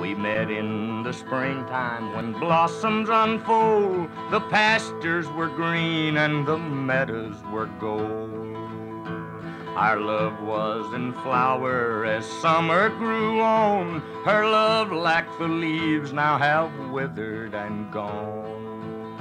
We met in the springtime when blossoms unfold. The pastures were green and the meadows were gold. Our love was in flower as summer grew on. Her love, like the leaves, now have withered and gone.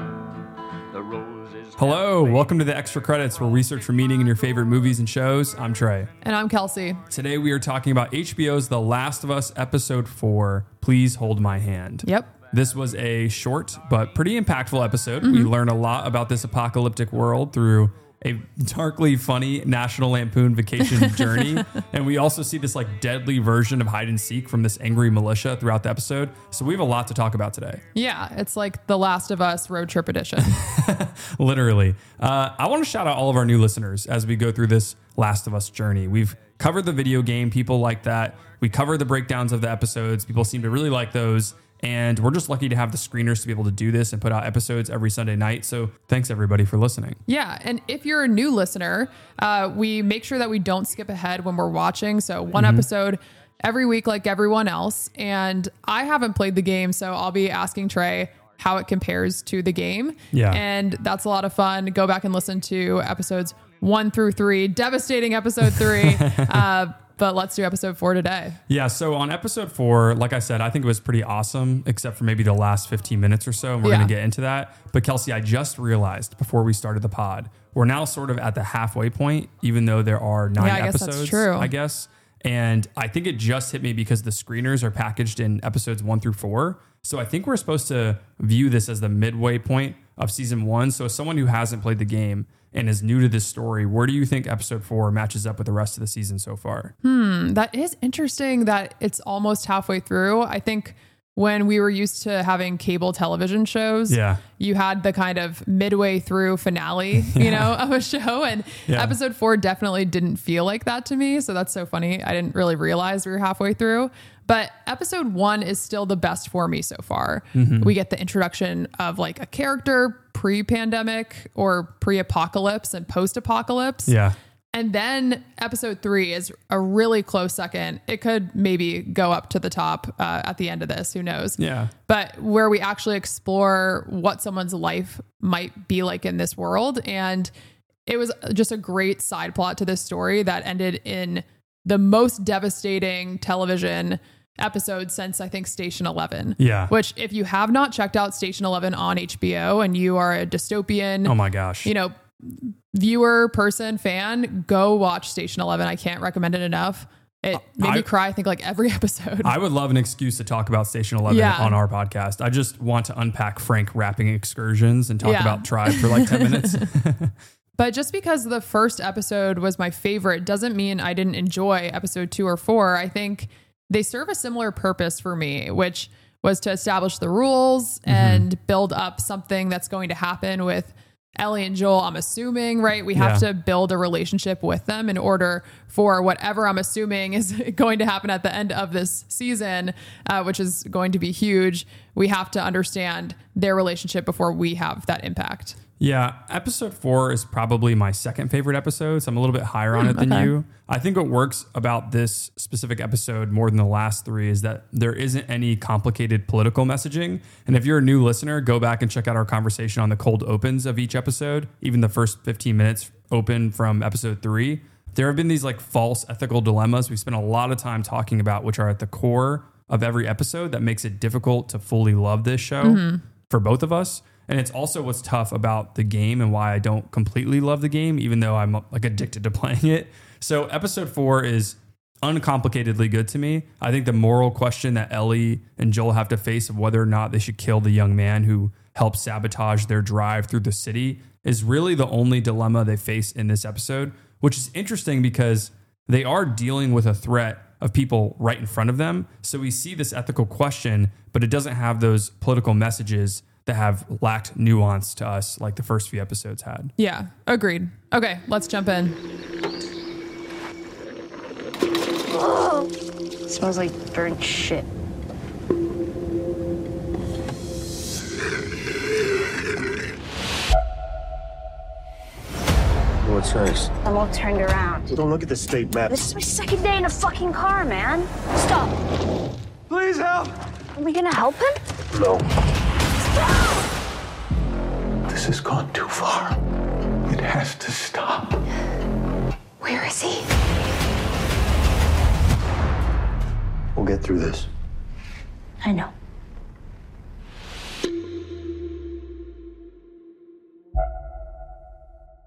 The roses. Hello, welcome to the Extra Credits, where we search for meaning in your favorite movies and shows. I'm Trey. And I'm Kelsi. Today we are talking about HBO's The Last of Us Episode 4 Please Hold My Hand. Yep. This was a short but pretty impactful episode. We mm-hmm. learn a lot about this apocalyptic world through a darkly funny National Lampoon vacation journey. and we also see this like deadly version of hide and seek from this angry militia throughout the episode. So we have a lot to talk about today. Yeah, it's like The Last of Us road trip edition. Literally. Uh, I want to shout out all of our new listeners as we go through this Last of Us journey. We've covered the video game, people like that. We cover the breakdowns of the episodes. People seem to really like those. And we're just lucky to have the screeners to be able to do this and put out episodes every Sunday night. So thanks everybody for listening. yeah, and if you're a new listener, uh, we make sure that we don't skip ahead when we're watching. So one Mm-hmm. episode every week, like everyone else. And I haven't played the game, so I'll be asking Trey how it compares to the game. Yeah. And that's a lot of fun. Go back and listen to episodes one through three. Devastating episode three. uh, but let's do episode four today. Yeah, so on episode four, like I said, I think it was pretty awesome, except for maybe the last 15 minutes or so. And we're Yeah. going to get into that. But Kelsi, I just realized before we started the pod, we're now sort of at the halfway point, even though there are nine Yeah, I guess that's episodes. true. I guess. And I think it just hit me because the screeners are packaged in episodes one through four. So I think we're supposed to view this as the midway point of season one. So as someone who hasn't played the game and is new to this story, where do you think episode four matches up with the rest of the season so far? Hmm, that is interesting that it's almost halfway through. I think when we were used to having cable television shows, Yeah. you had the kind of midway through finale, you know, of a show. And Yeah. episode four definitely didn't feel like that to me. So that's so funny. I didn't really realize we were halfway through. But episode one is still the best for me so far. Mm-hmm. We get the introduction of like a character pre pandemic or pre apocalypse and post apocalypse. Yeah. And then episode three is a really close second. It could maybe go up to the top uh, at the end of this. Who knows? Yeah. But where we actually explore what someone's life might be like in this world. And it was just a great side plot to this story that ended in the most devastating television episode since I think Station 11. Yeah. Which, if you have not checked out Station 11 on HBO and you are a dystopian, Oh my gosh. you know, viewer, person, fan, go watch Station 11. I can't recommend it enough. It made I- me cry, I think, like every episode. I would love an excuse to talk about Station 11 Yeah. on our podcast. I just want to unpack Frank rapping excursions and talk Yeah. about Tribe for like 10 minutes. but just because the first episode was my favorite doesn't mean I didn't enjoy episode two or four. I think they serve a similar purpose for me, which was to establish the rules mm-hmm. and build up something that's going to happen with Ellie and Joel. I'm assuming, right? We have Yeah. to build a relationship with them in order for whatever I'm assuming is going to happen at the end of this season, uh, which is going to be huge. We have to understand their relationship before we have that impact. Yeah. Episode four is probably my second favorite episode. So I'm a little bit higher on it hmm, than okay. you. I think what works about this specific episode more than the last three is that there isn't any complicated political messaging. And if you're a new listener, go back and check out our conversation on the cold opens of each episode, even the first 15 minutes open from episode three. There have been these like false ethical dilemmas we spent a lot of time talking about, which are at the core of every episode that makes it difficult to fully love this show mm-hmm. for both of us. And it's also what's tough about the game and why I don't completely love the game, even though I'm like addicted to playing it. So episode four is uncomplicatedly good to me. I think the moral question that Ellie and Joel have to face of whether or not they should kill the young man who helped sabotage their drive through the city is really the only dilemma they face in this episode, which is interesting because they are dealing with a threat of people right in front of them. So we see this ethical question, but it doesn't have those political messages that have lacked nuance to us like the first few episodes had. Yeah, agreed. Okay, let's jump in. Smells like burnt shit. What's next? I'm all turned around. Don't look at the state map. This is my second day in a fucking car, man. Stop. Please help! Are we gonna help him? No. This has gone too far. It has to stop. Where is he? We'll get through this. I know.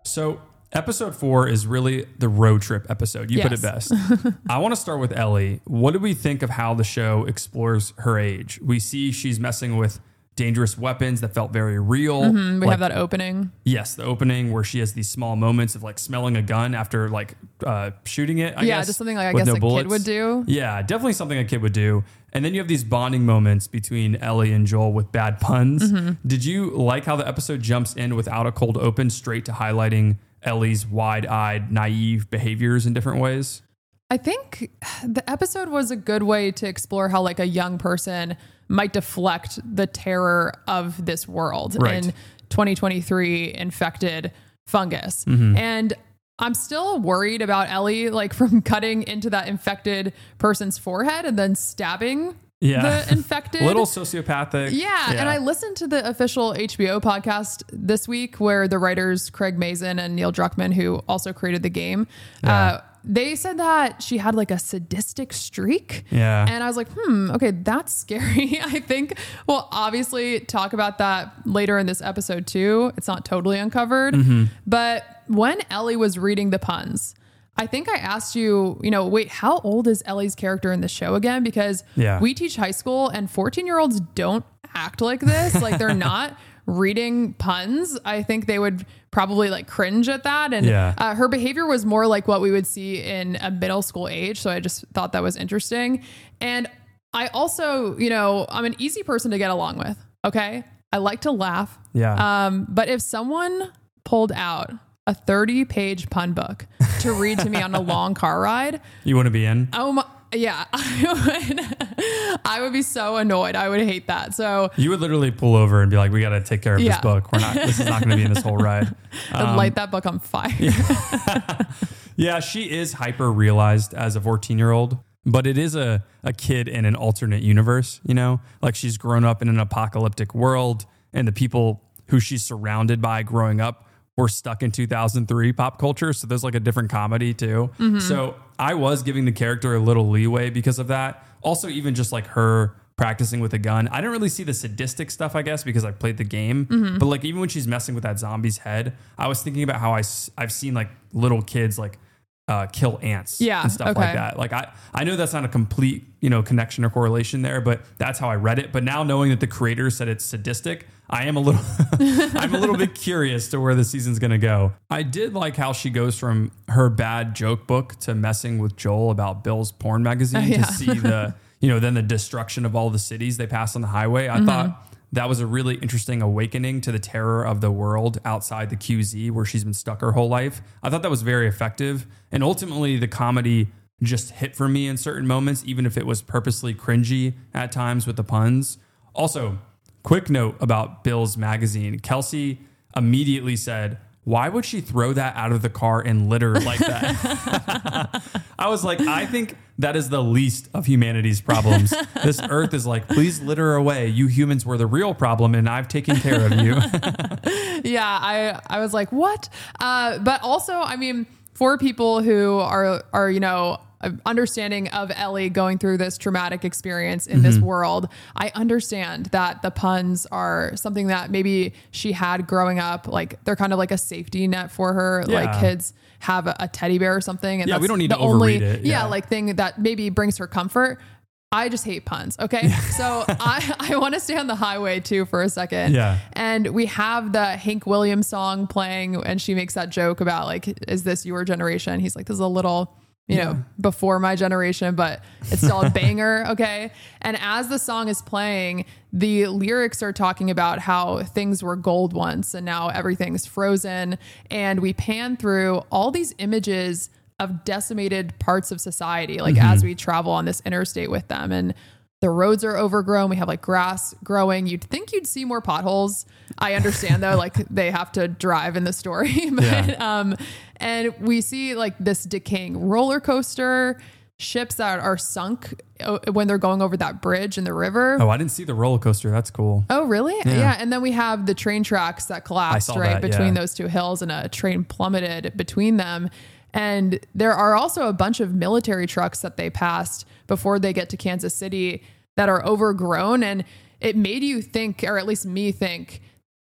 So, episode four is really the road trip episode. You put it best. I want to start with Ellie. What do we think of how the show explores her age? We see she's messing with dangerous weapons that felt very real. Mm-hmm. We Like, have that opening. Yes, the opening where she has these small moments of like smelling a gun after like uh, shooting it. I Yeah, guess, just something like I guess a kid would do. Yeah, definitely something a kid would do. And then you have these bonding moments between Ellie and Joel with bad puns. Mm-hmm. Did you like how the episode jumps in without a cold open straight to highlighting Ellie's wide-eyed, naive behaviors in different ways? I think the episode was a good way to explore how like a young person might deflect the terror of this world Right. in 2023 infected fungus. Mm-hmm. And I'm still worried about Ellie like from cutting into that infected person's forehead and then stabbing Yeah. the infected. Little sociopathic. Yeah, and I listened to the official HBO podcast this week where the writers Craig Mazin and Neil Druckmann, who also created the game, uh, they said that she had like a sadistic streak. Yeah. And I was like, hmm, okay, that's scary. I think we'll obviously talk about that later in this episode too. It's not totally uncovered. Mm-hmm. But when Ellie was reading the puns, I think I asked you, you know, wait, how old is Ellie's character in the show again? Because Yeah. we teach high school and 14 year olds don't act like this. like they're not reading puns. I think they would probably like cringe at that. And Yeah. uh, her behavior was more like what we would see in a middle school age. So I just thought that was interesting. And I also, you know, I'm an easy person to get along with. Okay. I like to laugh. Yeah. Um, but if someone pulled out a 30 page pun book to read to me on a long car ride, you want to be in? oh my, yeah, I would, I would be so annoyed. I would hate that. So You would literally pull over and be like, "We got to take care of this book. We're not. This is not going to be in this whole ride." I'd light um, that book on fire. Yeah, she is hyper realized as a 14 year old, but it is a, a kid in an alternate universe, you know? Like she's grown up in an apocalyptic world, and the people who she's surrounded by growing up were stuck in 2003 pop culture. So there's like a different comedy too. So I was giving the character a little leeway because of that. Also, even just like her practicing with a gun. I didn't really see the sadistic stuff, I guess, because I played the game. But like even when she's messing with that zombie's head, I was thinking about how I, have seen like little kids like uh, kill ants Yeah, and stuff okay. like that. Like I, I know that's not a complete, you know, connection or correlation there, but that's how I read it. But now knowing that the creator said it's sadistic, I am a little, I'm a little bit curious to where the season's going to go. I did like how she goes from her bad joke book to messing with Joel about Bill's porn magazine yeah. to see the, you know, then the destruction of all the cities they pass on the highway. I mm-hmm. thought that was a really interesting awakening to the terror of the world outside the QZ where she's been stuck her whole life. I thought that was very effective. And ultimately, the comedy just hit for me in certain moments, even if it was purposely cringy at times with the puns. Also, quick note about Bill's magazine Kelsi immediately said, why would she throw that out of the car and litter like that? I was like, I think that is the least of humanity's problems. This earth is like, please litter away. You humans were the real problem, and I've taken care of you. yeah, I I was like, what? Uh, but also, I mean, for people who are are you know understanding of Ellie going through this traumatic experience in this mm-hmm. world, I understand that the puns are something that maybe she had growing up. Like they're kind of like a safety net for her. Like kids have a, a teddy bear or something, and Yeah, we that's don't need the to only overread it, yeah yeah. like thing that maybe brings her comfort. I just hate puns. Okay. So I, I want to stay on the highway too for a second. Yeah. And we have the Hank Williams song playing, and she makes that joke about, like, is this your generation? He's like, this is a little, you know, before my generation, but it's still a banger. Okay. And as the song is playing, the lyrics are talking about how things were gold once and now everything's frozen. And we pan through all these images of decimated parts of society, like as we travel on this interstate with them. And the roads are overgrown. We have like grass growing. You'd think you'd see more potholes. I understand though, like they have to drive in the story, but Yeah. um, and we see like this decaying roller coaster. ships that are sunk uh, when they're going over that bridge in the river. Oh, I didn't see the roller coaster. That's cool. Oh, really? Yeah. And then we have the train tracks that collapsed right that, between yeah. those two hills and a train plummeted between them. And there are also a bunch of military trucks that they passed before they get to Kansas City that are overgrown. And it made you think, or at least me think,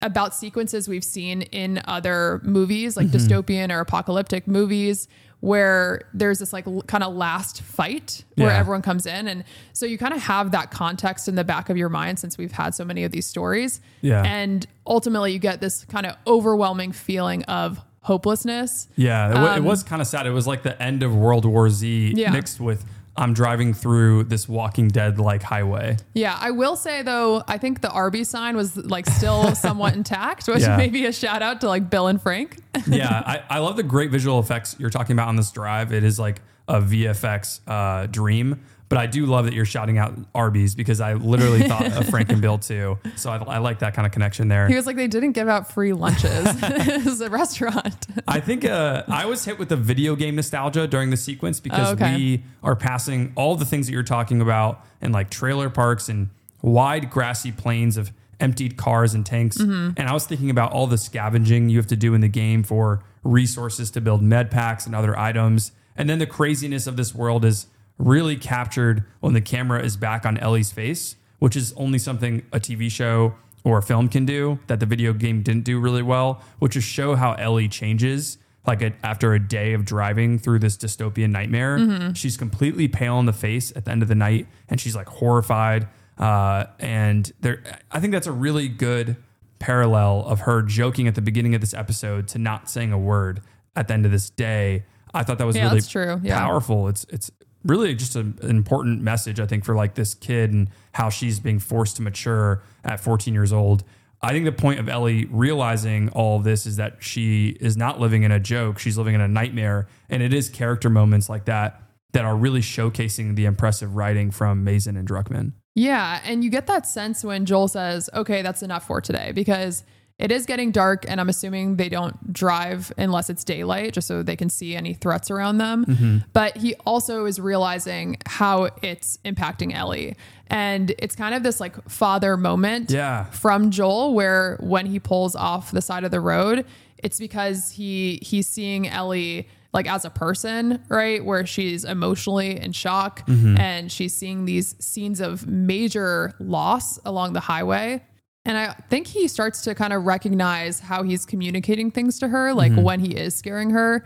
about sequences we've seen in other movies, like Mm-hmm. dystopian or apocalyptic movies, where there's this like kind of last fight where Yeah. everyone comes in. And so you kind of have that context in the back of your mind since we've had so many of these stories. Yeah. And ultimately, you get this kind of overwhelming feeling of hopelessness. Yeah, it, wa- it was kind of sad. It was like the end of World War Z Um, Yeah. mixed with I'm driving through this Walking Dead like highway. Yeah, I will say though, I think the Arby sign was like still somewhat intact, which Yeah. may be a shout out to like Bill and Frank. yeah, I, I love the great visual effects you're talking about on this drive. It is like a VFX uh, dream. But I do love that you're shouting out Arby's because I literally thought of Frank and Bill too. So I, I like that kind of connection there. He was like, they didn't give out free lunches. it was a restaurant. I think uh, I was hit with the video game nostalgia during the sequence because Oh, okay. we are passing all the things that you're talking about and like trailer parks and wide grassy plains of emptied cars and tanks. Mm-hmm. And I was thinking about all the scavenging you have to do in the game for resources to build med packs and other items. And then the craziness of this world is really captured when the camera is back on Ellie's face, which is only something a TV show or a film can do that the video game didn't do really well, which is show how Ellie changes. Like a, after a day of driving through this dystopian nightmare, she's completely pale in the face at the end of the night, and she's like horrified. Uh, and there, I think that's a really good parallel of her joking at the beginning of this episode to not saying a word at the end of this day. I thought that was Yeah, really true. Yeah. powerful. It's it's really just a, an important message, I think, for like this kid and how she's being forced to mature at 14 years old. I think the point of Ellie realizing all of this is that she is not living in a joke; she's living in a nightmare, and it is character moments like that that are really showcasing the impressive writing from Mazin and Druckmann. Yeah. And you get that sense when Joel says, okay, that's enough for today because it is getting dark. And I'm assuming they don't drive unless it's daylight, just so they can see any threats around them. Mm-hmm. But he also is realizing how it's impacting Ellie. And it's kind of this like father moment Yeah. from Joel where when he pulls off the side of the road, it's because he he's seeing Ellie like as a person, right? Where she's emotionally in shock and she's seeing these scenes of major loss along the highway. And I think he starts to kind of recognize how he's communicating things to her, like when he is scaring her.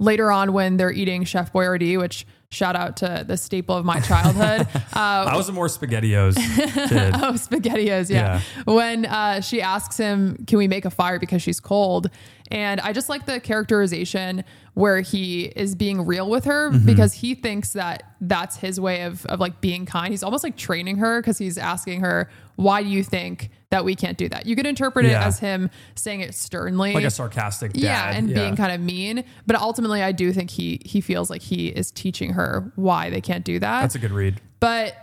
Later on, when they're eating Chef Boyardee, which shout out to the staple of my childhood. Uh, I was a more SpaghettiOs kid. Oh, SpaghettiOs, yeah. When uh, she asks him, "Can we make a fire because she's cold?" and I just like the characterization where he is being real with her Mm-hmm. because he thinks that that's his way of of like being kind. He's almost like training her because he's asking her, "Why do you think that we can't do that?" You could interpret it Yeah. as him saying it sternly, like a sarcastic dad. yeah, and being kind of mean. But ultimately, I do think he he feels like he is teaching her why they can't do that. That's a good read. But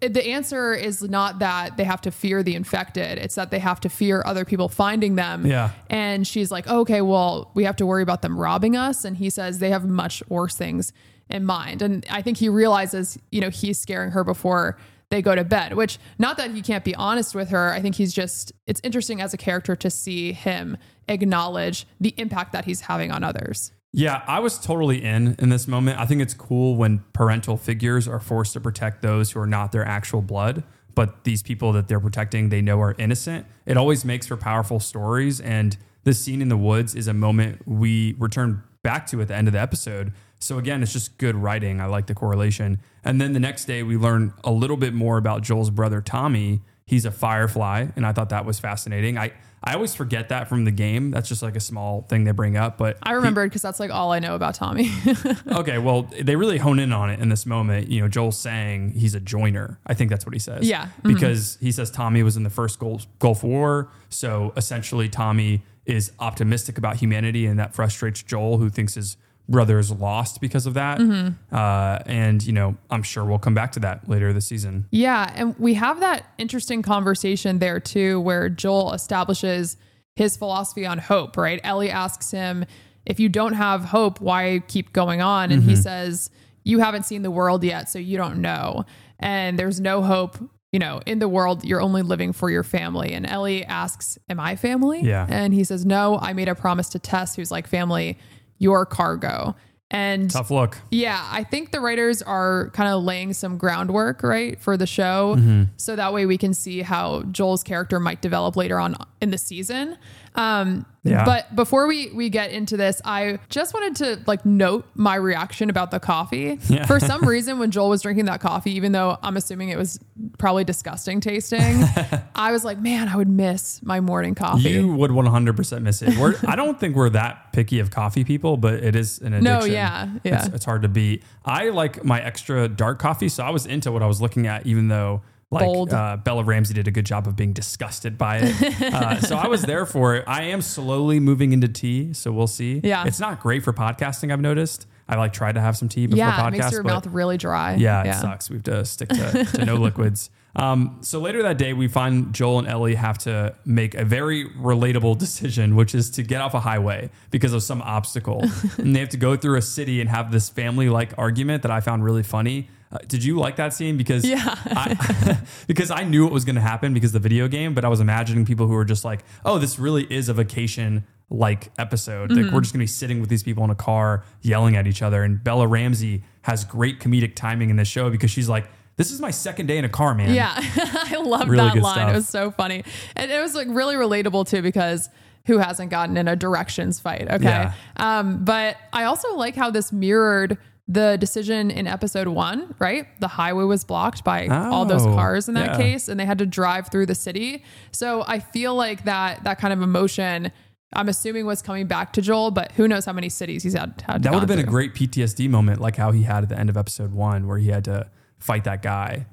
the answer is not that they have to fear the infected. It's that they have to fear other people finding them. Yeah. And she's like, okay, well, we have to worry about them robbing us. And he says they have much worse things in mind. And I think he realizes, you know, he's scaring her before they go to bed, which not that he can't be honest with her. I think he's just, it's interesting as a character to see him acknowledge the impact that he's having on others. Yeah, I was totally in in this moment. I think it's cool when parental figures are forced to protect those who are not their actual blood, but these people that they're protecting they know are innocent. It always makes for powerful stories and this scene in the woods is a moment we return back to at the end of the episode. So again, it's just good writing. I like the correlation. And then the next day we learn a little bit more about Joel's brother Tommy. He's a firefly and I thought that was fascinating. I I always forget that from the game. That's just like a small thing they bring up, but I remembered because that's like all I know about Tommy. okay, well, they really hone in on it in this moment. You know, Joel's saying he's a joiner. I think that's what he says. Yeah. Mhm. Because he says Tommy was in the first Gulf, Gulf War. So essentially, Tommy is optimistic about humanity, and that frustrates Joel, who thinks his brother is lost because of that. Mm-hmm. Uh, and, you know, I'm sure we'll come back to that later this season. Yeah, and we have that interesting conversation there too, where Joel establishes his philosophy on hope, right? Ellie asks him, if you don't have hope, why keep going on? And he says, you haven't seen the world yet, so you don't know. And there's no hope, you know, in the world, you're only living for your family. And Ellie asks, Am I family? Yeah. And he says, No, I made a promise to Tess, who's like family, your cargo. And Tough look. yeah, I think the writers are kind of laying some groundwork, right, for the show. Mm-hmm. So that way we can see how Joel's character might develop later on in the season. Um, Yeah. But before we, we get into this, I just wanted to like note my reaction about the coffee. Yeah. For some reason, when Joel was drinking that coffee, even though I'm assuming it was probably disgusting tasting, I was like, man, I would miss my morning coffee. You would 100% miss it. We're, I don't think we're that picky of coffee people, but it is an addiction. No, yeah, yeah. It's, it's hard to beat. I like my extra dark coffee, so I was into what I was looking at, even though like uh, Bella Ramsey did a good job of being disgusted by it. uh, so I was there for it. I am slowly moving into tea, so we'll see. Yeah. it's not great for podcasting. I've noticed. I like tried to have some tea before yeah, podcast. it makes your mouth really dry. yeah, it sucks. We have to stick to, to no liquids. Um, so later that day, we find Joel and Ellie have to make a very relatable decision, which is to get off a highway because of some obstacle. and they have to go through a city and have this family like argument that I found really funny. Uh, did you like that scene? Because Yeah. I, because I knew it was going to happen because of the video game, but I was imagining people who were just like, "Oh, this really is a vacation like episode. Like Mm-hmm. we're just going to be sitting with these people in a car yelling at each other." And Bella Ramsey has great comedic timing in this show because she's like, "This is my second day in a car, man." Yeah, I love Really that line. stuff. It was so funny, and it was like really relatable too because who hasn't gotten in a directions fight? Okay, Yeah. um, but I also like how this mirrored the decision in episode one. Right, the highway was blocked by all those Oh, cars in that yeah. case, and they had to drive through the city. So I feel like that that kind of emotion. I'm assuming was coming back to Joel, but who knows how many cities he's had. had That would have been a great PTSD moment, like how he had at the end of episode one, where he had to fight that guy.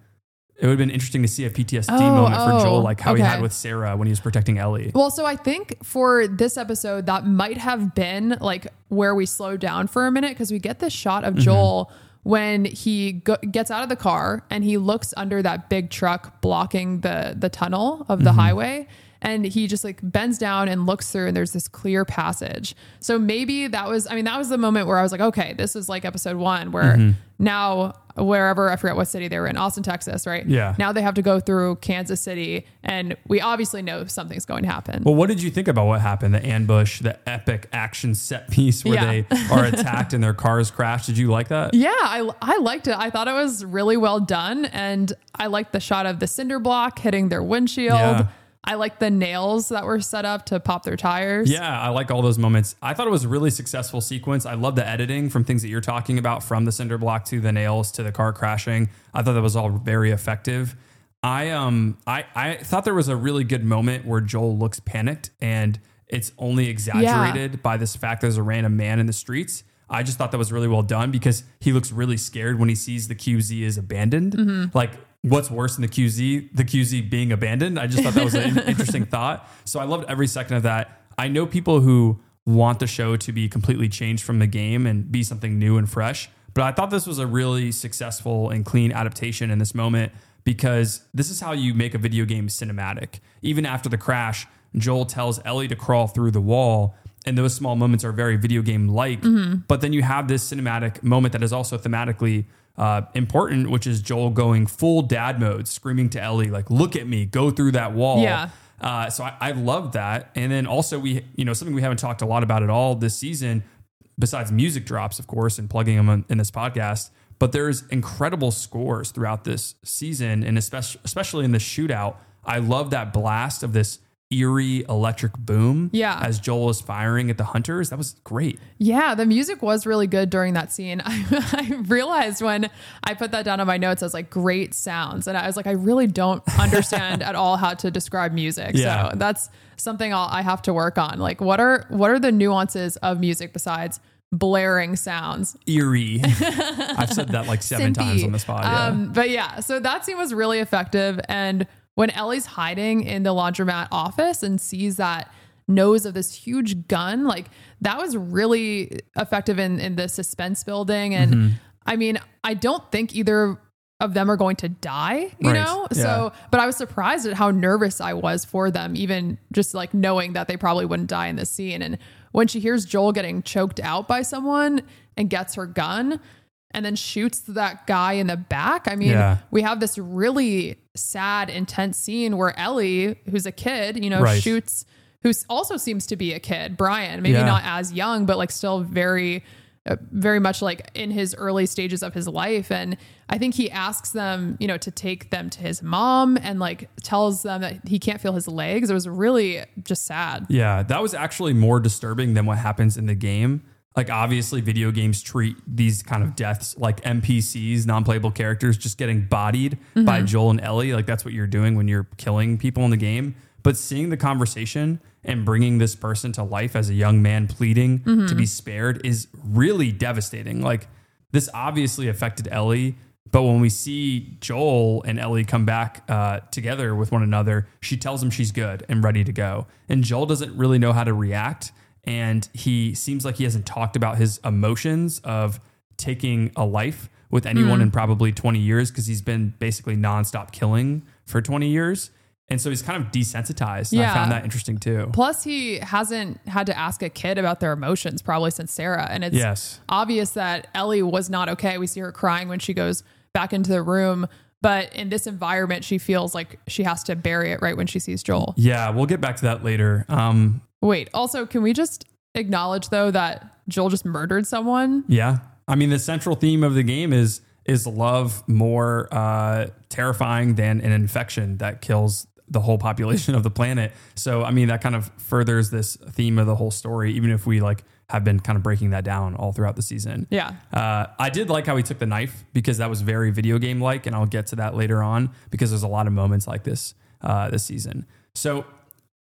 It would have been interesting to see a PTSD Oh, moment for oh, Joel, like how he had with Sarah when he was protecting Ellie. Well, so I think for this episode, that might have been like where we slowed down for a minute because we get this shot Mm-hmm. of Joel when he go- gets out of the car and he looks under that big truck blocking the the tunnel of Mm-hmm. the highway. And he just like bends down and looks through, and there's this clear passage. So maybe that was, I mean, that was the moment where I was like, okay, this is like episode one, where Mm-hmm. now wherever I forget what city they were in, Austin, Texas, right? Yeah. Now they have to go through Kansas City, and we obviously know something's going to happen. Well, what did you think about what happened? The ambush, the epic action set piece where Yeah. they are attacked and their cars crash. Did you like that? Yeah, I, I liked it. I thought it was really well done. And I liked the shot of the cinder block hitting their windshield. Yeah. I like the nails that were set up to pop their tires. Yeah, I like all those moments. I thought it was a really successful sequence. I love the editing from things that you're talking about, from the cinder block to the nails to the car crashing. I thought that was all very effective. I um I I thought there was a really good moment where Joel looks panicked and it's only exaggerated by this fact there's a random man in the streets. I just thought that was really well done because he looks really scared when he sees the QZ is abandoned. Like what's worse than the QZ, the QZ being abandoned. I just thought that was an interesting thought. So I loved every second of that. I know people who want the show to be completely changed from the game and be something new and fresh, but I thought this was a really successful and clean adaptation in this moment because this is how you make a video game cinematic. Even after the crash, Joel tells Ellie to crawl through the wall. And those small moments are very video game like. Mm-hmm. But then you have this cinematic moment that is also thematically uh, important, which is Joel going full dad mode, screaming to Ellie, like, look at me, go through that wall. Yeah. Uh, so I, I love that. And then also we, you know, something we haven't talked a lot about at all this season, besides music drops, of course, and plugging them in, in this podcast. But there's incredible scores throughout this season, and especially especially in the shootout. I love that blast of this eerie electric boom. Yeah. As Joel is firing at the hunters, that was great. Yeah, the music was really good during that scene. I, I realized when I put that down on my notes, I was like, great sounds. And I was like, I really don't understand at all how to describe music. Yeah. So that's something I'll, I have to work on. Like, what are what are the nuances of music besides blaring sounds? Eerie. I've said that like seven times on the spot. Yeah. Um, but yeah, so that scene was really effective. And when Ellie's hiding in the laundromat office and sees that nose of this huge gun, like that was really effective in, in the suspense building. And Mm-hmm. I mean, I don't think either of them are going to die, you Right. know? Yeah. So, but I was surprised at how nervous I was for them, even just like knowing that they probably wouldn't die in this scene. And when she hears Joel getting choked out by someone and gets her gun, and then shoots that guy in the back. I mean, Yeah. we have this really sad, intense scene where Ellie, who's a kid, you know, Right. shoots who also seems to be a kid, Brian, maybe Yeah. not as young, but like still very, uh, very much like in his early stages of his life. And I think he asks them, you know, to take them to his mom and like tells them that he can't feel his legs. It was really just sad. Yeah, that was actually more disturbing than what happens in the game. Like, obviously, video games treat these kind of deaths like NPCs, non playable characters, just getting bodied by Joel and Ellie. Like, that's what you're doing when you're killing people in the game. But seeing the conversation and bringing this person to life as a young man pleading to be spared is really devastating. Like, this obviously affected Ellie. But when we see Joel and Ellie come back uh, together with one another, she tells him she's good and ready to go. And Joel doesn't really know how to react. And he seems like he hasn't talked about his emotions of taking a life with anyone hmm. in probably 20 years because he's been basically nonstop killing for 20 years. And so he's kind of desensitized. And I found that interesting too. Plus, he hasn't had to ask a kid about their emotions probably since Sarah. And it's Yes. obvious that Ellie was not okay. We see her crying when she goes back into the room. But in this environment, she feels like she has to bury it right when she sees Joel. Yeah, we'll get back to that later. Um, Wait, also, can we just acknowledge, though, that Joel just murdered someone? Yeah. I mean, the central theme of the game is is love more uh, terrifying than an infection that kills the whole population of the planet. So, I mean, that kind of furthers this theme of the whole story, even if we like have been kind of breaking that down all throughout the season. Yeah. Uh, I did like how he took the knife because that was very video game like, and I'll get to that later on because there's a lot of moments like this uh, this season. So,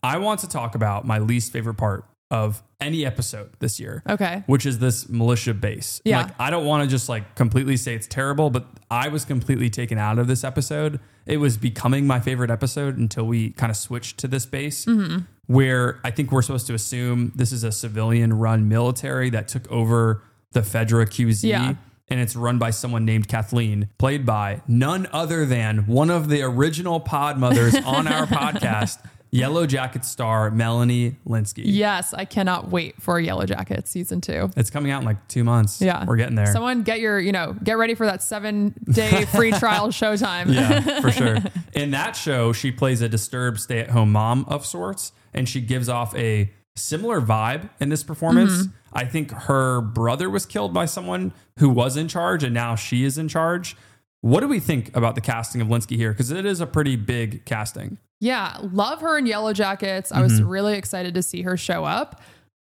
I want to talk about my least favorite part of any episode this year Okay. which is this militia base. Yeah. Like, I don't want to just like completely say it's terrible, but I was completely taken out of this episode. It was becoming my favorite episode until we kind of switched to this base, Mm-hmm. Where I think we're supposed to assume this is a civilian run military that took over the Fedra QZ. Yeah. And it's run by someone named Kathleen, played by none other than one of the original pod mothers on our podcast, Yellow Jacket star Melanie Lynskey. Yes, I cannot wait for Yellow Jacket season two. It's coming out in like two months. Yeah. We're getting there. Someone get your, you know, get ready for that seven day free trial showtime. yeah, for sure. In that show, she plays a disturbed stay at home mom of sorts, and she gives off a similar vibe in this performance. I think her brother was killed by someone who was in charge, and now she is in charge. What do we think about the casting of Lynskey here? Because it is a pretty big casting. Yeah, love her in Yellow Jackets. I Mm-hmm. was really excited to see her show up.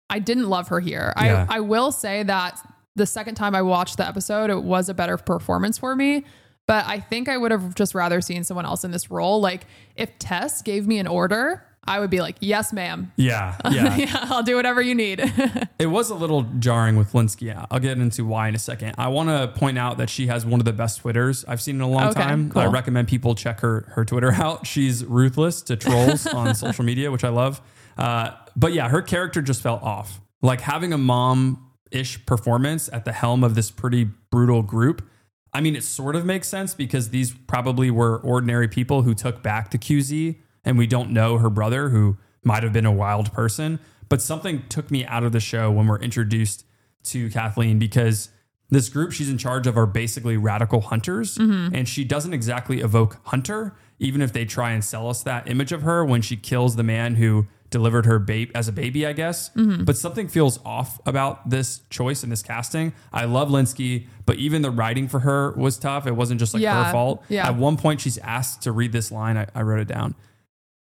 I didn't love her here. Yeah. I, I will say that the second time I watched the episode, it was a better performance for me. But I think I would have just rather seen someone else in this role. Like if Tess gave me an order, I would be like, yes, ma'am. Yeah, yeah. Yeah, I'll do whatever you need. It was a little jarring with Lynskey. Yeah, I'll get into why in a second. I want to point out that she has one of the best Twitters I've seen in a long Okay, time. cool. I recommend people check her her Twitter out. She's ruthless to trolls on social media, which I love. Uh, but yeah, her character just felt off. Like having a mom ish performance at the helm of this pretty brutal group. I mean, it sort of makes sense because these probably were ordinary people who took back to QZ, and we don't know her brother, who might have been a wild person. But something took me out of the show when we're introduced to Kathleen because this group she's in charge of are basically radical hunters, mm-hmm. and she doesn't exactly evoke hunter, even if they try and sell us that image of her when she kills the man who delivered her babe as a baby, I guess. Mm-hmm. But something feels off about this choice and this casting. I love Lynskey, but even the writing for her was tough. It wasn't just like Yeah, her fault. yeah. At one point, she's asked to read this line. I, I wrote it down.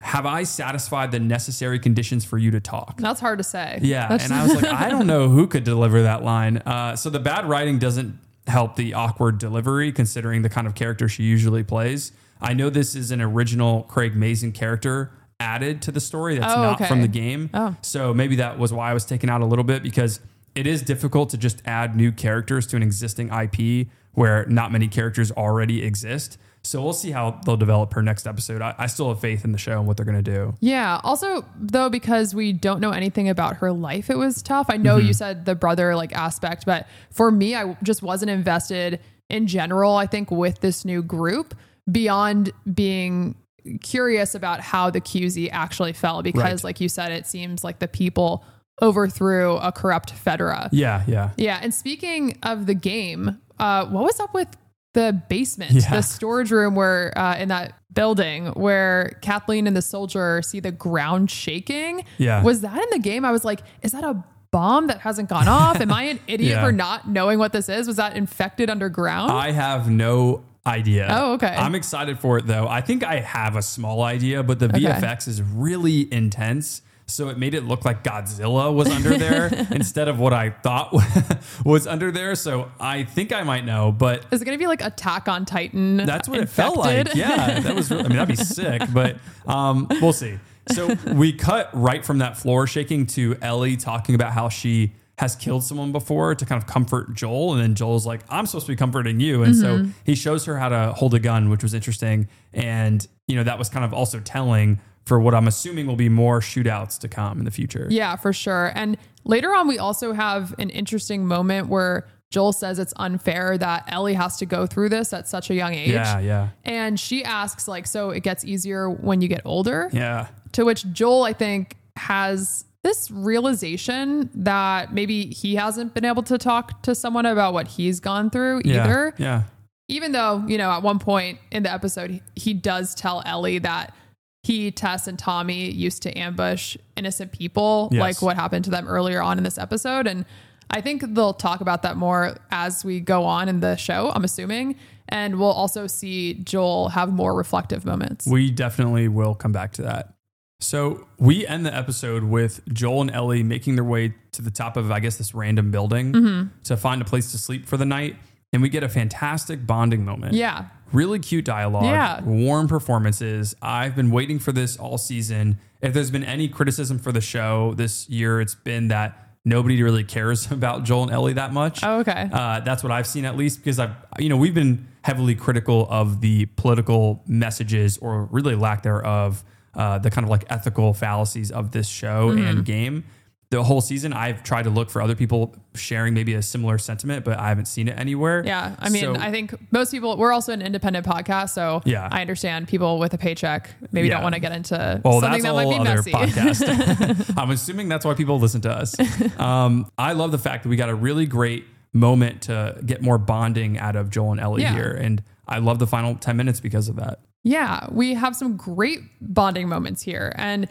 Have I satisfied the necessary conditions for you to talk? That's hard to say. Yeah. That's- and I was like, I don't know who could deliver that line. Uh, so the bad writing doesn't help the awkward delivery, considering the kind of character she usually plays. I know this is an original Craig Mazin character added to the story that's Oh, not okay. from the game. Oh. So maybe that was why I was taken out a little bit because it is difficult to just add new characters to an existing IP where not many characters already exist. So we'll see how they'll develop her next episode. I, I still have faith in the show and what they're going to do. Yeah. Also, though, because we don't know anything about her life, it was tough. I know Mm-hmm. you said the brother like aspect, but for me, I just wasn't invested in general. I think with this new group beyond being curious about how the QZ actually fell, because Right. like you said, it seems like the people overthrew a corrupt Fedra. Yeah, yeah. Yeah, and speaking of the game, uh, what was up with the basement, Yeah. the storage room where uh, in that building where Kathleen and the soldier see the ground shaking? Yeah. Was that in the game? I was like, is that a bomb that hasn't gone off? Am I an idiot Yeah. for not knowing what this is? Was that infected underground? I have no idea. Oh, okay. I'm excited for it though. I think I have a small idea, but the VFX is really intense. So it made it look like Godzilla was under there instead of what I thought was under there. So I think I might know, but is it going to be like Attack on Titan? That's what it felt like. Yeah, that was. Really, I mean, that'd be sick, but um, we'll see. So we cut right from that floor shaking to Ellie talking about how she has killed someone before to kind of comfort Joel, and then Joel's like, "I'm supposed to be comforting you," and so he shows her how to hold a gun, which was interesting, and you know that was kind of also telling for what I'm assuming will be more shootouts to come in the future. Yeah, for sure. And later on, we also have an interesting moment where Joel says it's unfair that Ellie has to go through this at such a young age. yeah, yeah, And she asks, like, so it gets easier when you get older? yeah. To which Joel, I think, has this realization that maybe he hasn't been able to talk to someone about what he's gone through Yeah, either. Yeah. Even though, you know, at one point in the episode, he, he does tell Ellie that he, Tess, and Tommy used to ambush innocent people, Yes. like what happened to them earlier on in this episode. And I think they'll talk about that more as we go on in the show, I'm assuming. And we'll also see Joel have more reflective moments. We definitely will come back to that. So we end the episode with Joel and Ellie making their way to the top of, I guess, this random building Mm-hmm. to find a place to sleep for the night. And we get a fantastic bonding moment. yeah. Really cute dialogue, Yeah. warm performances. I've been waiting for this all season. If there's been any criticism for the show this year, it's been that nobody really cares about Joel and Ellie that much. Oh, okay. Uh, that's what I've seen at least because I've, you know, we've been heavily critical of the political messages or really lack thereof, uh, the kind of like ethical fallacies of this show Mm-hmm. and game. The whole season, I've tried to look for other people sharing maybe a similar sentiment, but I haven't seen it anywhere. Yeah. I mean, So- I think most people, we're also an independent podcast. So Yeah. I understand people with a paycheck maybe Yeah. don't want to get into Well, something that might be messy. podcast. I'm assuming that's why people listen to us. Um, I love the fact that we got a really great moment to get more bonding out of Joel and Ellie Yeah. here, and I love the final ten minutes because of that. Yeah, we have some great bonding moments here. And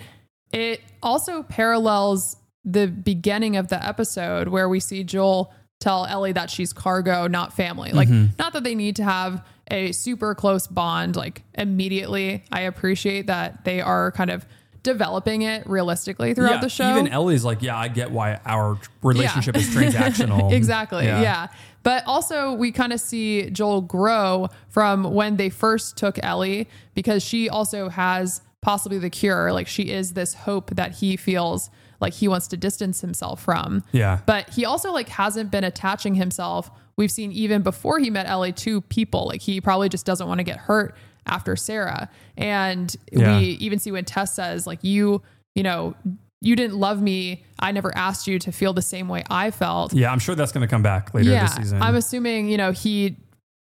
it also parallels the beginning of the episode where we see Joel tell Ellie that she's cargo, not family. Like, mm-hmm. not that they need to have a super close bond like immediately. I appreciate that they are kind of developing it realistically throughout the show. even Ellie's like, yeah, I get why our relationship is transactional. exactly. Yeah. But also, we kind of see Joel grow from when they first took Ellie because she also has possibly the cure. Like, she is this hope that he feels like he wants to distance himself from. Yeah. But he also, like, hasn't been attaching himself. We've seen even before he met Ellie to people. Like, he probably just doesn't want to get hurt after Sarah. And Yeah. we even see when Tess says, like, you, you know, you didn't love me. I never asked you to feel the same way I felt. Yeah, I'm sure that's going to come back later Yeah, this season. I'm assuming you know he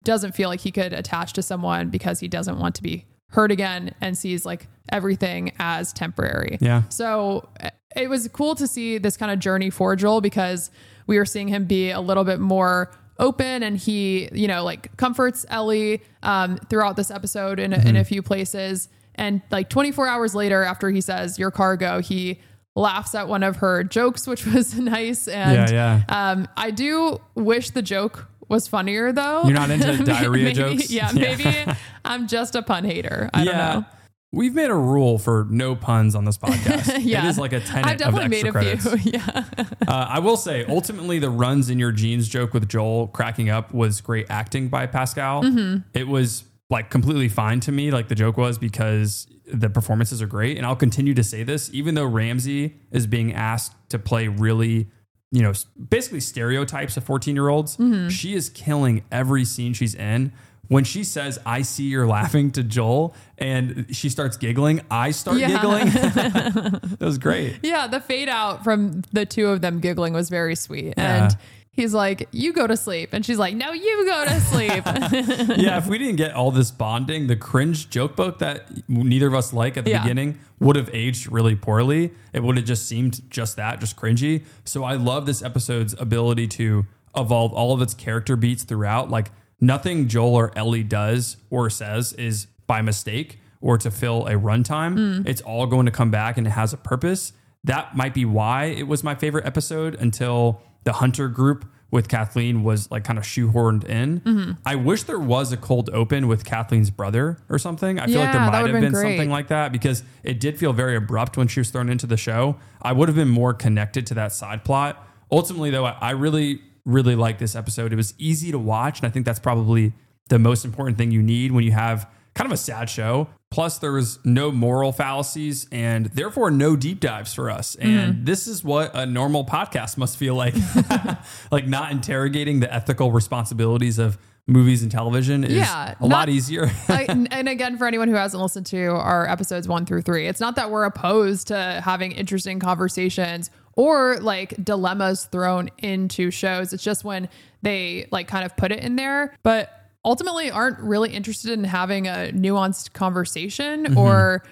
doesn't feel like he could attach to someone because he doesn't want to be hurt again and sees like everything as temporary. Yeah. So uh, it was cool to see this kind of journey for Joel because we were seeing him be a little bit more open and he you know like comforts Ellie um, throughout this episode in, Mm-hmm. in a few places and like 24 hours later after he says your cargo he laughs at one of her jokes which was nice and Yeah, um, I do wish the joke was funnier though. You're not into diarrhea Maybe- jokes? Yeah, Yeah. maybe I'm just a pun hater. I don't know. We've made a rule for no puns on this podcast. Yeah, It is like a tenet I've definitely of made extra a credits. few. Yeah, Uh, I will say, ultimately, the runs in your jeans joke with Joel cracking up was great acting by Pascal. Mm-hmm. It was like completely fine to me, like the joke was, because the performances are great. And I'll continue to say this, even though Ramsey is being asked to play really, you know, basically stereotypes of 14 year olds, Mm-hmm. she is killing every scene she's in. When she says, I see you're laughing to Joel and she starts giggling, I start Yeah. giggling. that was great. yeah. The fade out from the two of them giggling was very sweet, Yeah. and he's like, "You go to sleep," and she's like, "No, you go to sleep." yeah, if we didn't get all this bonding, the cringe joke book that neither of us like at the Yeah. beginning would have aged really poorly. It would have just seemed just that, just cringy. So I love this episode's ability to evolve all of its character beats throughout. Like nothing Joel or Ellie does or says is by mistake or to fill a runtime. Mm. It's all going to come back and it has a purpose. That might be why it was my favorite episode until the Hunter group with Kathleen was like kind of shoehorned in. Mm-hmm. I wish there was a cold open with Kathleen's brother or something. I feel like there might would've been great. something like that because it did feel very abrupt when she was thrown into the show. I would have been more connected to that side plot. Ultimately, though, I I really, really like this episode. It was easy to watch, and I think that's probably the most important thing you need when you have kind of a sad show. Plus, there was no moral fallacies and therefore no deep dives for us. And Mm-hmm. this is what a normal podcast must feel like. like not interrogating the ethical responsibilities of movies and television is Yeah, a lot easier. I, and and again, for anyone who hasn't listened to our episodes one through three, it's not that we're opposed to having interesting conversations or like dilemmas thrown into shows. It's just when they like kind of put it in there, but ultimately aren't really interested in having a nuanced conversation Mm-hmm. or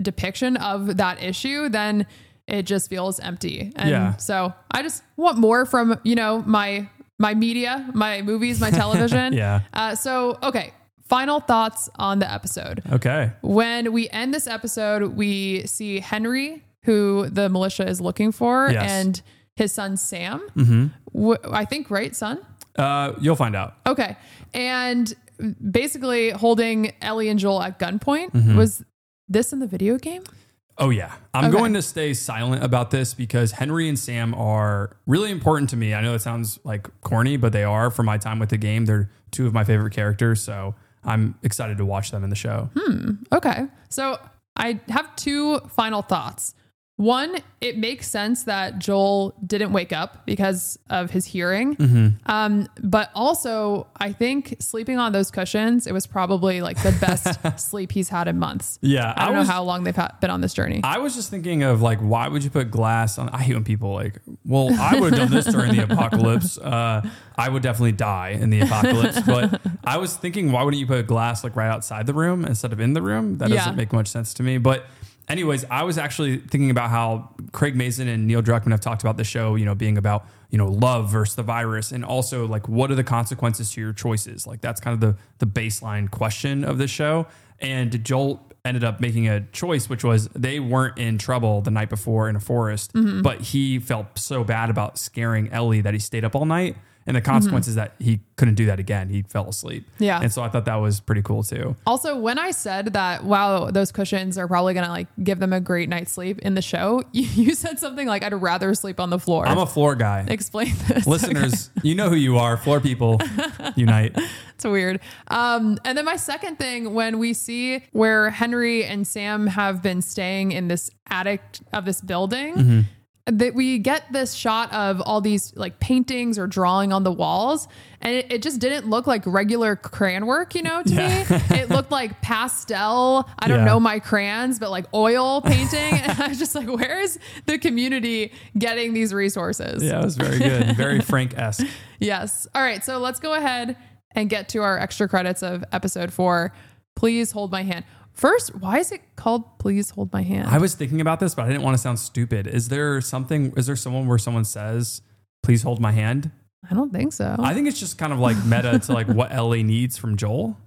depiction of that issue, then it just feels empty. And Yeah. so I just want more from, you know, my my media, my movies, my television. Yeah. Uh, so, okay. Final thoughts on the episode. okay. When we end this episode, we see Henry, who the militia is looking for, Yes. and his son Sam. Mm-hmm. I think, right, son? Uh, you'll find out. Okay. And basically holding Ellie and Joel at gunpoint. Mm-hmm. Was this in the video game? Oh yeah, I'm Okay. going to stay silent about this because Henry and Sam are really important to me. I know it sounds like corny, but they are for my time with the game. They're two of my favorite characters, so I'm excited to watch them in the show. Hmm. Okay. So I have two final thoughts. One, it makes sense that Joel didn't wake up because of his hearing. Mm-hmm. Um, but also, I think sleeping on those cushions, it was probably like the best sleep he's had in months. Yeah, I don't was, know how long they've ha- been on this journey. I was just thinking of like, why would you put glass on? I hate when people like, well, I would have done this during the apocalypse. Uh, I would definitely die in the apocalypse. But I was thinking, why wouldn't you put glass like right outside the room instead of in the room? That Yeah. doesn't make much sense to me. But anyways, I was actually thinking about how Craig Mazin and Neil Druckmann have talked about the show, you know, being about, you know, love versus the virus and also like what are the consequences to your choices? Like that's kind of the the baseline question of the show. And Joel ended up making a choice, which was they weren't in trouble the night before in a forest, Mm-hmm. but he felt so bad about scaring Ellie that he stayed up all night. And the consequence is that he couldn't do that again. He fell asleep. Mm-hmm. Yeah. And so I thought that was pretty cool too. Also, when I said that, wow, those cushions are probably going to like give them a great night's sleep in the show, you, you said something like, I'd rather sleep on the floor. I'm a floor guy. Explain this. Listeners, you know who you are. Floor people unite. It's weird. Um, and then my second thing, when we see where Henry and Sam have been staying in this attic of this building, that we get this shot of all these like paintings or drawing on the walls, and it, it just didn't look like regular crayon work, you know, to me. It looked like pastel. I don't Yeah. know my crayons, but like oil painting. and I was just like, where is the community getting these resources? Yeah, it was very good. Very Frank esque. Yes. All right. So let's go ahead and get to our extra credits of episode four. Please hold my hand. First, why is it called Please Hold My Hand? I was thinking about this, but I didn't want to sound stupid. Is there something, is there someone where someone says, please hold my hand? I don't think so. I think it's just kind of like meta to like what Ellie needs from Joel.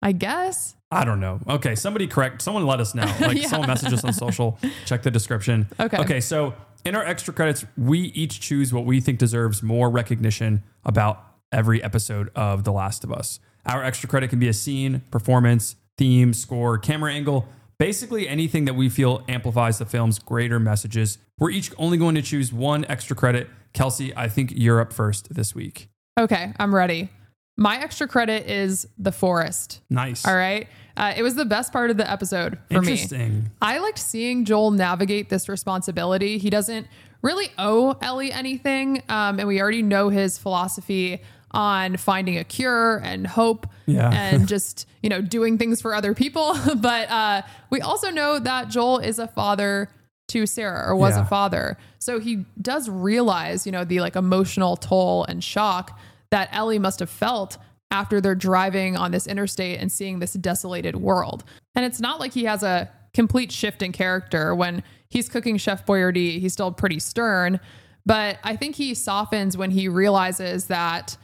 I guess. I don't know. Okay, somebody correct. Someone let us know. Like Yeah. someone message us on social. Check the description. Okay. Okay. So in our extra credits, we each choose what we think deserves more recognition about every episode of The Last of Us. Our extra credit can be a scene, performance, theme, score, camera angle, basically anything that we feel amplifies the film's greater messages. We're each only going to choose one extra credit. Kelsi, I think you're up first this week. Okay, I'm ready. My extra credit is The Forest. Nice. All right. Uh, it was the best part of the episode for me. Interesting. I liked seeing Joel navigate this responsibility. He doesn't really owe Ellie anything. Um, and we already know his philosophy on finding a cure and hope Yeah. and just, you know, doing things for other people. but uh, we also know that Joel is a father to Sarah or was Yeah. a father. So he does realize, you know, the like emotional toll and shock that Ellie must have felt after they're driving on this interstate and seeing this desolated world. And it's not like he has a complete shift in character when he's cooking Chef Boyardee, he's still pretty stern, But I think he softens when he realizes that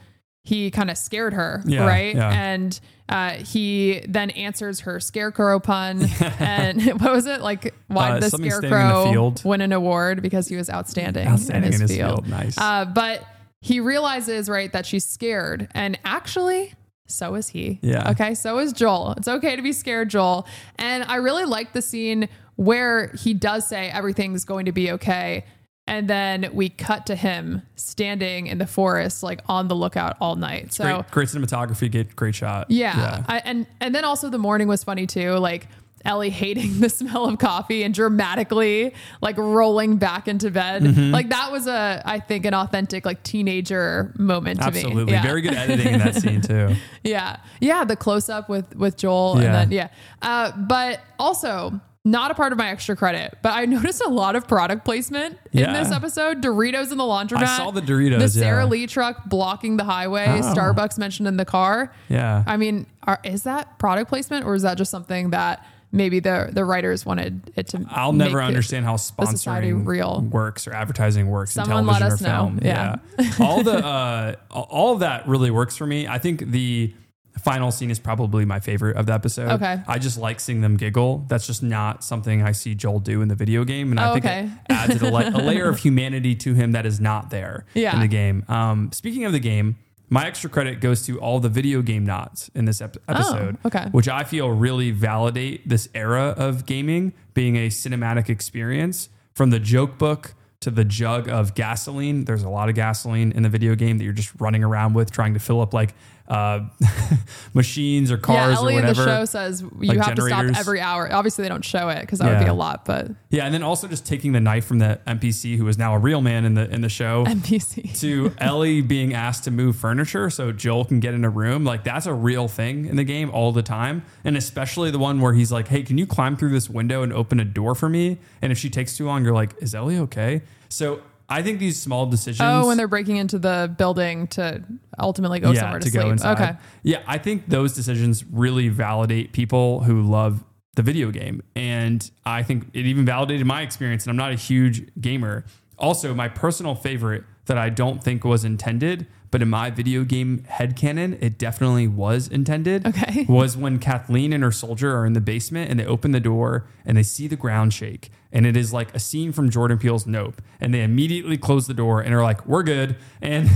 he kind of scared her, Yeah, right? yeah. And uh, he then answers her scarecrow pun. and what was it like? Why Uh, did the in the scarecrow field. win an award because he was outstanding, Outstanding in his, field? Nice. Uh, but he realizes, right, that she's scared. And actually, so is he. Yeah. Okay. So is Joel. It's okay to be scared, Joel. And I really like the scene where he does say everything's going to be okay. And then we cut to him standing in the forest, like on the lookout all night. So great, great cinematography, great, great shot. yeah. I, and and then also the morning was funny too. Like Ellie hating the smell of coffee and dramatically like rolling back into bed. Mm-hmm. Like that was a I think an authentic like teenager moment to me. Absolutely. Yeah. Very good editing in that scene too. Yeah. Yeah. The close up with with Joel Yeah. and then yeah. Uh, but also not a part of my extra credit, but I noticed a lot of product placement in Yeah. this episode. Doritos in the laundromat. I saw the Doritos, The Sara yeah. Lee truck blocking the highway. Oh. Starbucks mentioned in the car. Yeah. I mean, are, is that product placement or is that just something that maybe the the writers wanted it to? I'll never understand how sponsoring real. works or advertising works Someone in let television us or know. film. Yeah. all the uh, all that really works for me. I think the final scene is probably my favorite of the episode. Okay. I just like seeing them giggle. That's just not something I see Joel do in the video game, and I Oh, think okay. it adds a, la- a layer of humanity to him that is not there Yeah. in the game. Um, speaking of the game. My extra credit goes to all the video game nods in this ep- episode, Oh, okay. which I feel really validate this era of gaming being a cinematic experience from the joke book to the jug of gasoline. There's a lot of gasoline in the video game that you're just running around with, trying to fill up like uh, machines or cars yeah, Ellie or in the show says you like have to stop every hour. Obviously, they don't show it because that would be a lot, but yeah, and then also just taking the knife from the NPC who is now a real man in the in the show. NPC. to Ellie being asked to move furniture so Joel can get in a room. Like that's a real thing in the game all the time. And especially the one where he's like, Hey, can you climb through this window and open a door for me? And if she takes too long, you're like, Is Ellie okay? So I think these small decisions. Oh, when they're breaking into the building to ultimately go somewhere to, to sleep. go inside. Okay. Yeah, I think those decisions really validate people who love the video game. And I think it even validated my experience. And I'm not a huge gamer. Also, my personal favorite that I don't think was intended, but in my video game headcanon, it definitely was intended. Okay. Was when Kathleen and her soldier are in the basement and they open the door and they see the ground shake. And it is like a scene from Jordan Peele's Nope. And they immediately close the door and are like, we're good. And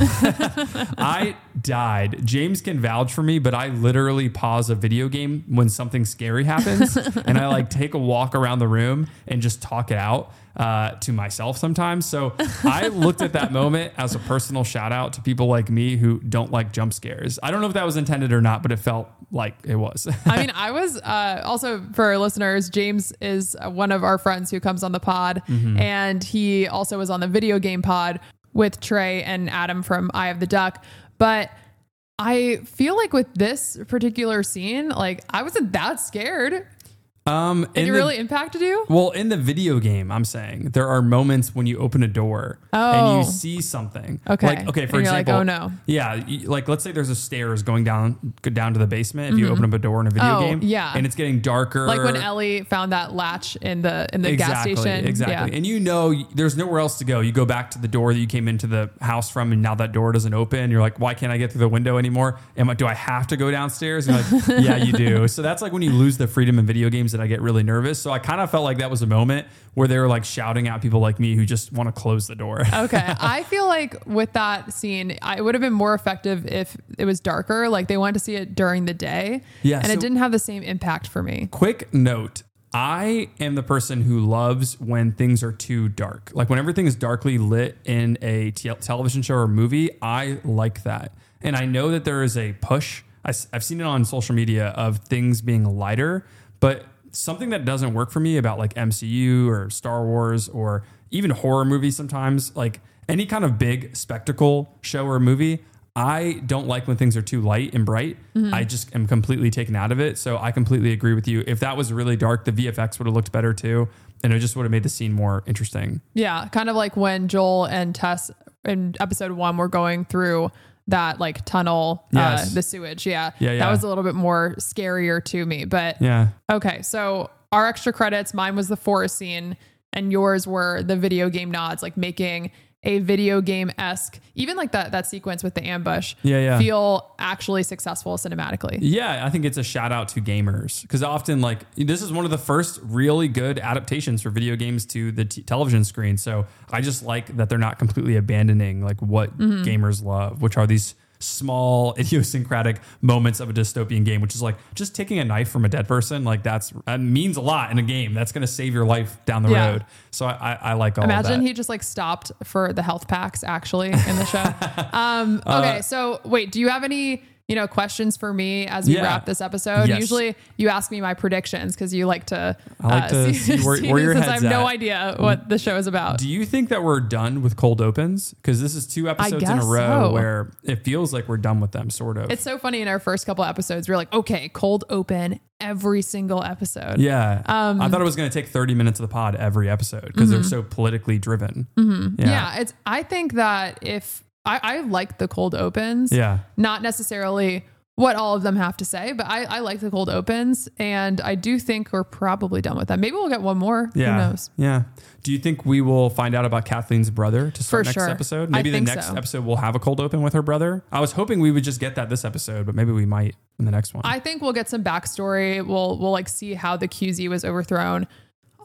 I died. James can vouch for me, but I literally pause a video game when something scary happens and I like take a walk around the room and just talk it out uh, to myself sometimes. So I looked at that moment as a personal shout out to people like me who don't like jump scares. I don't know if that was intended or not, but it felt like it was. I mean, I was uh, also for our listeners. James is one of our friends who comes on the pod, Mm-hmm. and he also was on the video game pod with Trey and Adam from Eye of the Duck. But I feel like with this particular scene, like I wasn't that scared. Um, It the- really impacted you. Well, in the video game, I'm saying there are moments when you open a door and Oh. you see something. Okay. Like, okay, for And you're like, example, "Oh, no." Yeah, like let's say there's a stairs going down down to the basement. If you open up a door in a video Oh, game, yeah. and it's getting darker, Like when Ellie found that latch in the in the exactly, gas station. Exactly. Yeah. And you know there's nowhere else to go. You go back to the door that you came into the house from and now that door doesn't open. You're like, why can't I get through the window anymore? Am I, do I have to go downstairs? And you're like, yeah, you do. So that's like when you lose the freedom in video games that I get really nervous. So I kind of felt like that was a moment where they were like shouting at people like me who just want to close the door. okay. I feel like with that scene, I, it would have been more effective if it was darker. Like they wanted to see it during the day. Yeah, And so- it didn't have the same impact for me. Quick note. I am the person who loves when things are too dark. Like when everything is darkly lit in a te- television show or movie, I like that. And I know that there is a push. I, have seen it on social media of things being lighter, but something that doesn't work for me about like MCU or Star Wars or even horror movies sometimes, like any kind of big spectacle show or movie, I don't like when things are too light and bright. Mm-hmm. I just am completely taken out of it. So I completely agree with you. If that was really dark, the VFX would have looked better too. And it just would have made the scene more interesting. Yeah. Kind of like when Joel and Tess in episode one were going through that like tunnel, Yes. uh, the sewage. Yeah. Yeah, yeah. That was a little bit more scarier to me. But Yeah. okay. So our extra credits, mine was the forest scene and yours were the video game nods, like making a video game esque, even like that that sequence with the ambush, Yeah, yeah. feel actually successful cinematically. Yeah, I think it's a shout out to gamers because often, like, this is one of the first really good adaptations for video games to the t- television screen. So I just like that they're not completely abandoning like what Mm-hmm. gamers love, which are these small idiosyncratic moments of a dystopian game, which is like just taking a knife from a dead person. Like that's that means a lot in a game. That's going to save your life down the Yeah. road. So I, I, I like all of Imagine he just like stopped for the health packs actually in the show. um, Uh, okay, so wait, do you have any you know questions for me as we Yeah. wrap this episode? Yes. Usually you ask me my predictions because you like to. I like to see where- where your since I have no idea what the show is about. Do you think that we're done with cold opens? Because this is two episodes in a row so. where it feels like we're done with them, sort of. It's so funny in our first couple episodes. We're like, okay, cold open every single episode. Yeah. Um, I thought it was going to take 30 minutes of the pod every episode because they're so politically driven. Mm-hmm. Yeah. it's. I think that if I, I like the cold opens. Yeah. Not necessarily what all of them have to say, but I, I like the cold opens, and I do think we're probably done with them. Maybe we'll get one more. Yeah. Who knows? Yeah. Do you think we will find out about Kathleen's brother to start For next sure. episode? I Maybe the next so. episode we'll have a cold open with her brother. I was hoping we would just get that this episode, but maybe we might in the next one. I think we'll get some backstory. We'll we'll like see how the QZ was overthrown.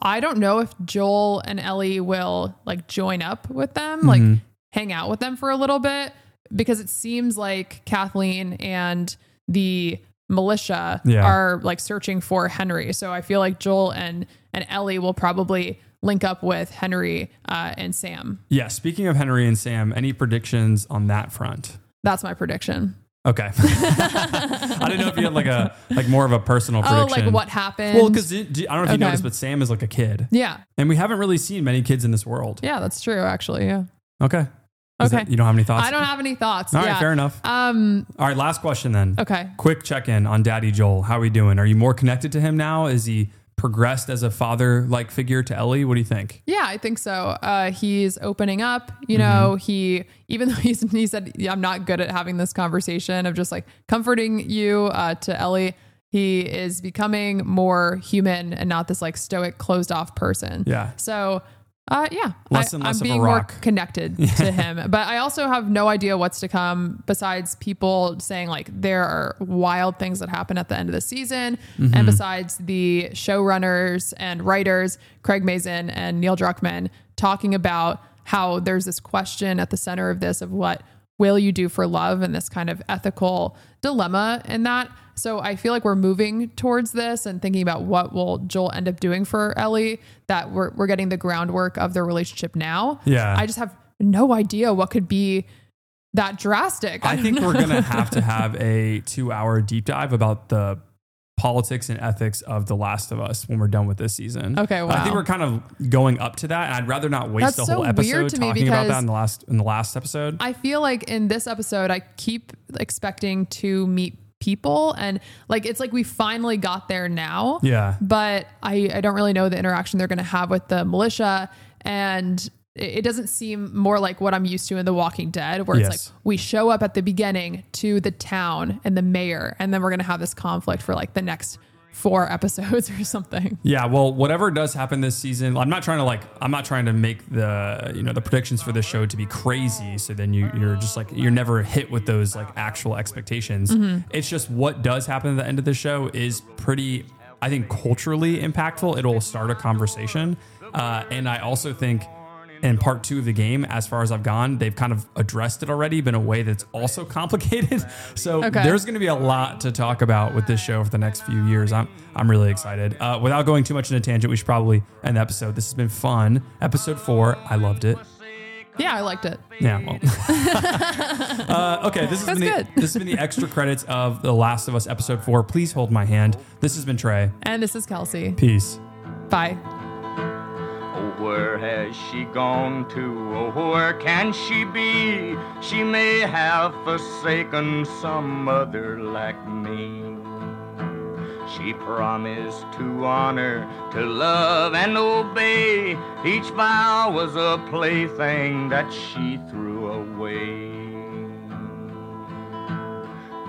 I don't know if Joel and Ellie will like join up with them, like Mm-hmm. Hang out with them for a little bit, because it seems like Kathleen and the militia Yeah. are like searching for Henry. So I feel like Joel and and Ellie will probably link up with Henry uh, and Sam. yeah. Speaking of Henry and Sam, any predictions on that front? That's my prediction. Okay. I didn't know if you had like a like more of a personal prediction. Oh, like what happened? Well, because I don't know if you Okay. noticed, but Sam is like a kid, yeah, and we haven't really seen many kids in this world. yeah, that's true. Actually, yeah. Okay. Is Okay. that- you don't have any thoughts? I don't have any thoughts. All right, yeah. fair enough. Um. All right, last question then. Okay. Quick check in on Daddy Joel. How are we doing? Are you more connected to him now? Is he progressed as a father like figure to Ellie? What do you think? Yeah, I think so. Uh, he's opening up. You Mm-hmm. know, he even though he's he said yeah, I'm not good at having this conversation of just like comforting you uh, to Ellie. He is becoming more human and not this like stoic, closed off person. Yeah. So. Uh, yeah, Less I, and less I'm of a being rock. more connected to him, but I also have no idea what's to come. Besides people saying like there are wild things that happen at the end of the season, Mm-hmm. and besides the showrunners and writers Craig Mazin and Neil Druckmann talking about how there's this question at the center of this of what will you do for love and this kind of ethical dilemma in that. So I feel like we're moving towards this and thinking about what will Joel end up doing for Ellie. That we're we're getting the groundwork of their relationship now. Yeah. I just have no idea what could be that drastic. I don't think know. we're going to have to have a two hour deep dive about the politics and ethics of The Last of Us when we're done with this season. Okay, I wow. think we're kind of going up to that. And I'd rather not waste That's the so whole episode talking about that in the last in the last episode. I feel like in this episode, I keep expecting to meet people and like it's like we finally got there now. Yeah. But I, I don't really know the interaction they're going to have with the militia. And it doesn't seem more like what I'm used to in The Walking Dead, where Yes. it's like we show up at the beginning to the town and the mayor, and then we're going to have this conflict for like the next four episodes or something. Yeah, well, whatever does happen this season, I'm not trying to like, I'm not trying to make the you know the predictions for this show to be crazy. So then you you're just like you're never hit with those like actual expectations. It's just what does happen at the end of the show is pretty, I think, culturally impactful. It'll start a conversation, uh, and I also think. In part two of the game, as far as I've gone, they've kind of addressed it already, but in a way that's also complicated. So Okay. there's going to be a lot to talk about with this show for the next few years. I'm I'm really excited. Uh, without going too much in a tangent, we should probably end the episode. This has been fun. Episode four, I loved it. Yeah, I liked it. Yeah, well. uh, okay, this has That's been the, good. this has been the extra credits of The Last of Us episode four. Please hold my hand. This has been Trey. And this is Kelsi. Peace. Bye. Where has she gone to? Oh, where can she be? She may have forsaken some other like me. She promised to honor, to love, and obey. Each vow was a plaything that she threw away.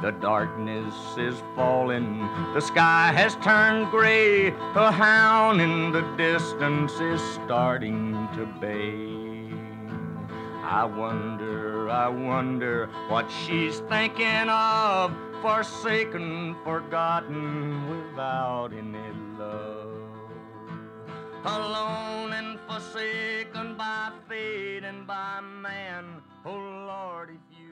The darkness is falling, the sky has turned gray. A hound in the distance is starting to bay. I wonder, I wonder what she's thinking of, forsaken, forgotten, without any love. Alone and forsaken by fate and by man, oh Lord, if you